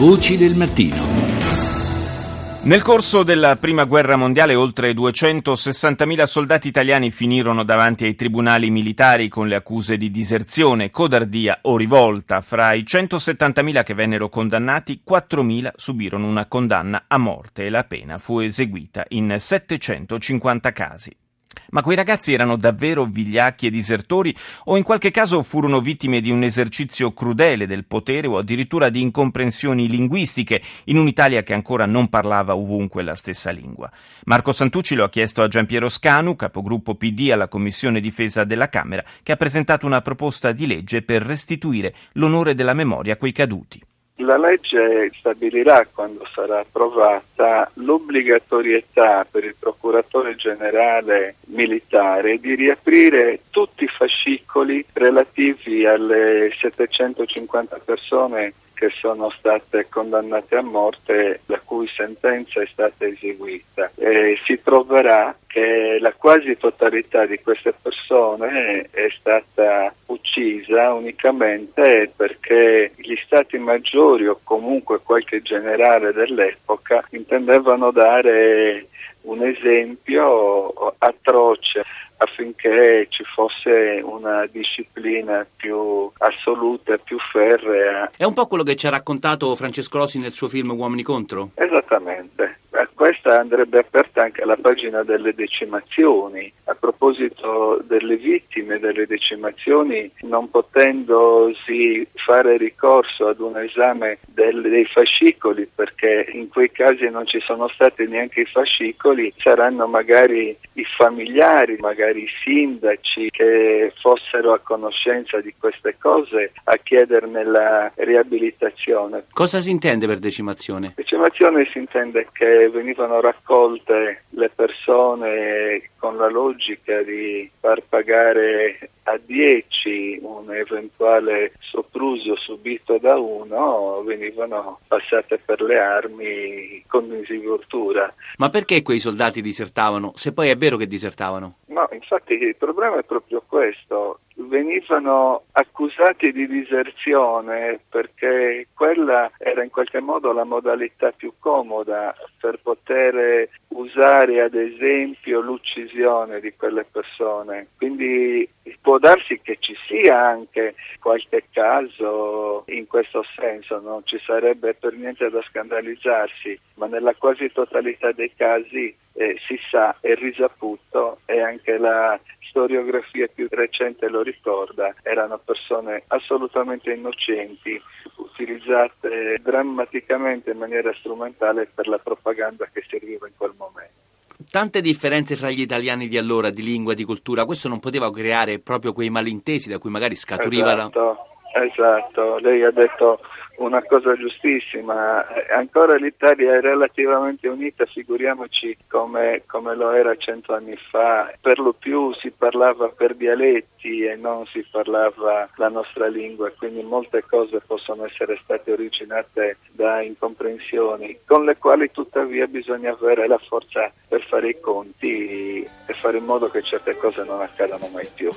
Voci del mattino. Nel corso della Prima Guerra Mondiale oltre 260.000 soldati italiani finirono davanti ai tribunali militari con le accuse di diserzione, codardia o rivolta. Fra i 170.000 che vennero condannati, 4.000 subirono una condanna a morte e la pena fu eseguita in 750 casi. Ma quei ragazzi erano davvero vigliacchi e disertori o in qualche caso furono vittime di un esercizio crudele del potere o addirittura di incomprensioni linguistiche in un'Italia che ancora non parlava ovunque la stessa lingua? Marco Santucci lo ha chiesto a Giampiero Scanu, capogruppo PD alla Commissione Difesa della Camera, che ha presentato una proposta di legge per restituire l'onore della memoria a quei caduti. La legge stabilirà, quando sarà approvata, l'obbligatorietà per il procuratore generale militare di riaprire tutti i fascicoli relativi alle 750 persone che sono state condannate a morte, la cui sentenza è stata eseguita. E si troverà che la quasi totalità di queste persone è stata uccisa unicamente perché gli stati maggiori o comunque qualche generale dell'epoca intendevano dare un esempio atroce affinché ci fosse una disciplina più assoluta, più ferrea. È un po' quello che ci ha raccontato Francesco Rossi nel suo film Uomini contro? Esattamente. Questa andrebbe aperta anche la pagina delle decimazioni. A proposito delle vittime delle decimazioni, non potendosi fare ricorso ad un esame del, dei fascicoli, perché in quei casi non ci sono stati neanche i fascicoli, saranno magari i familiari, magari i sindaci che fossero a conoscenza di queste cose a chiederne la riabilitazione. Cosa si intende per decimazione? Decimazione si intende che venivano raccolte le persone con la logica di far pagare a 10 un eventuale sopruso subito da uno venivano passate per le armi con disinvoltura. Ma perché quei soldati disertavano, se poi è vero che disertavano? No, infatti il problema è proprio questo venivano accusati di diserzione perché quella era in qualche modo la modalità più comoda per poter usare ad esempio l'uccisione di quelle persone. Quindi può darsi che ci sia anche qualche caso in questo senso, non ci sarebbe per niente da scandalizzarsi, ma nella quasi totalità dei casi eh, si sa, è risaputo e anche la storiografia più recente lo ricorda, erano persone assolutamente innocenti, utilizzate drammaticamente in maniera strumentale per la propaganda che serviva in quel momento. Tante differenze fra gli italiani di allora, di lingua, di cultura, questo non poteva creare proprio quei malintesi da cui magari scaturiva esatto. Esatto, lei ha detto una cosa giustissima. Ancora l'Italia è relativamente unita, figuriamoci come, come, lo era cento anni fa. Per lo più si parlava per dialetti e non si parlava la nostra lingua, quindi molte cose possono essere state originate da incomprensioni, con le quali tuttavia bisogna avere la forza per fare i conti e fare in modo che certe cose non accadano mai più.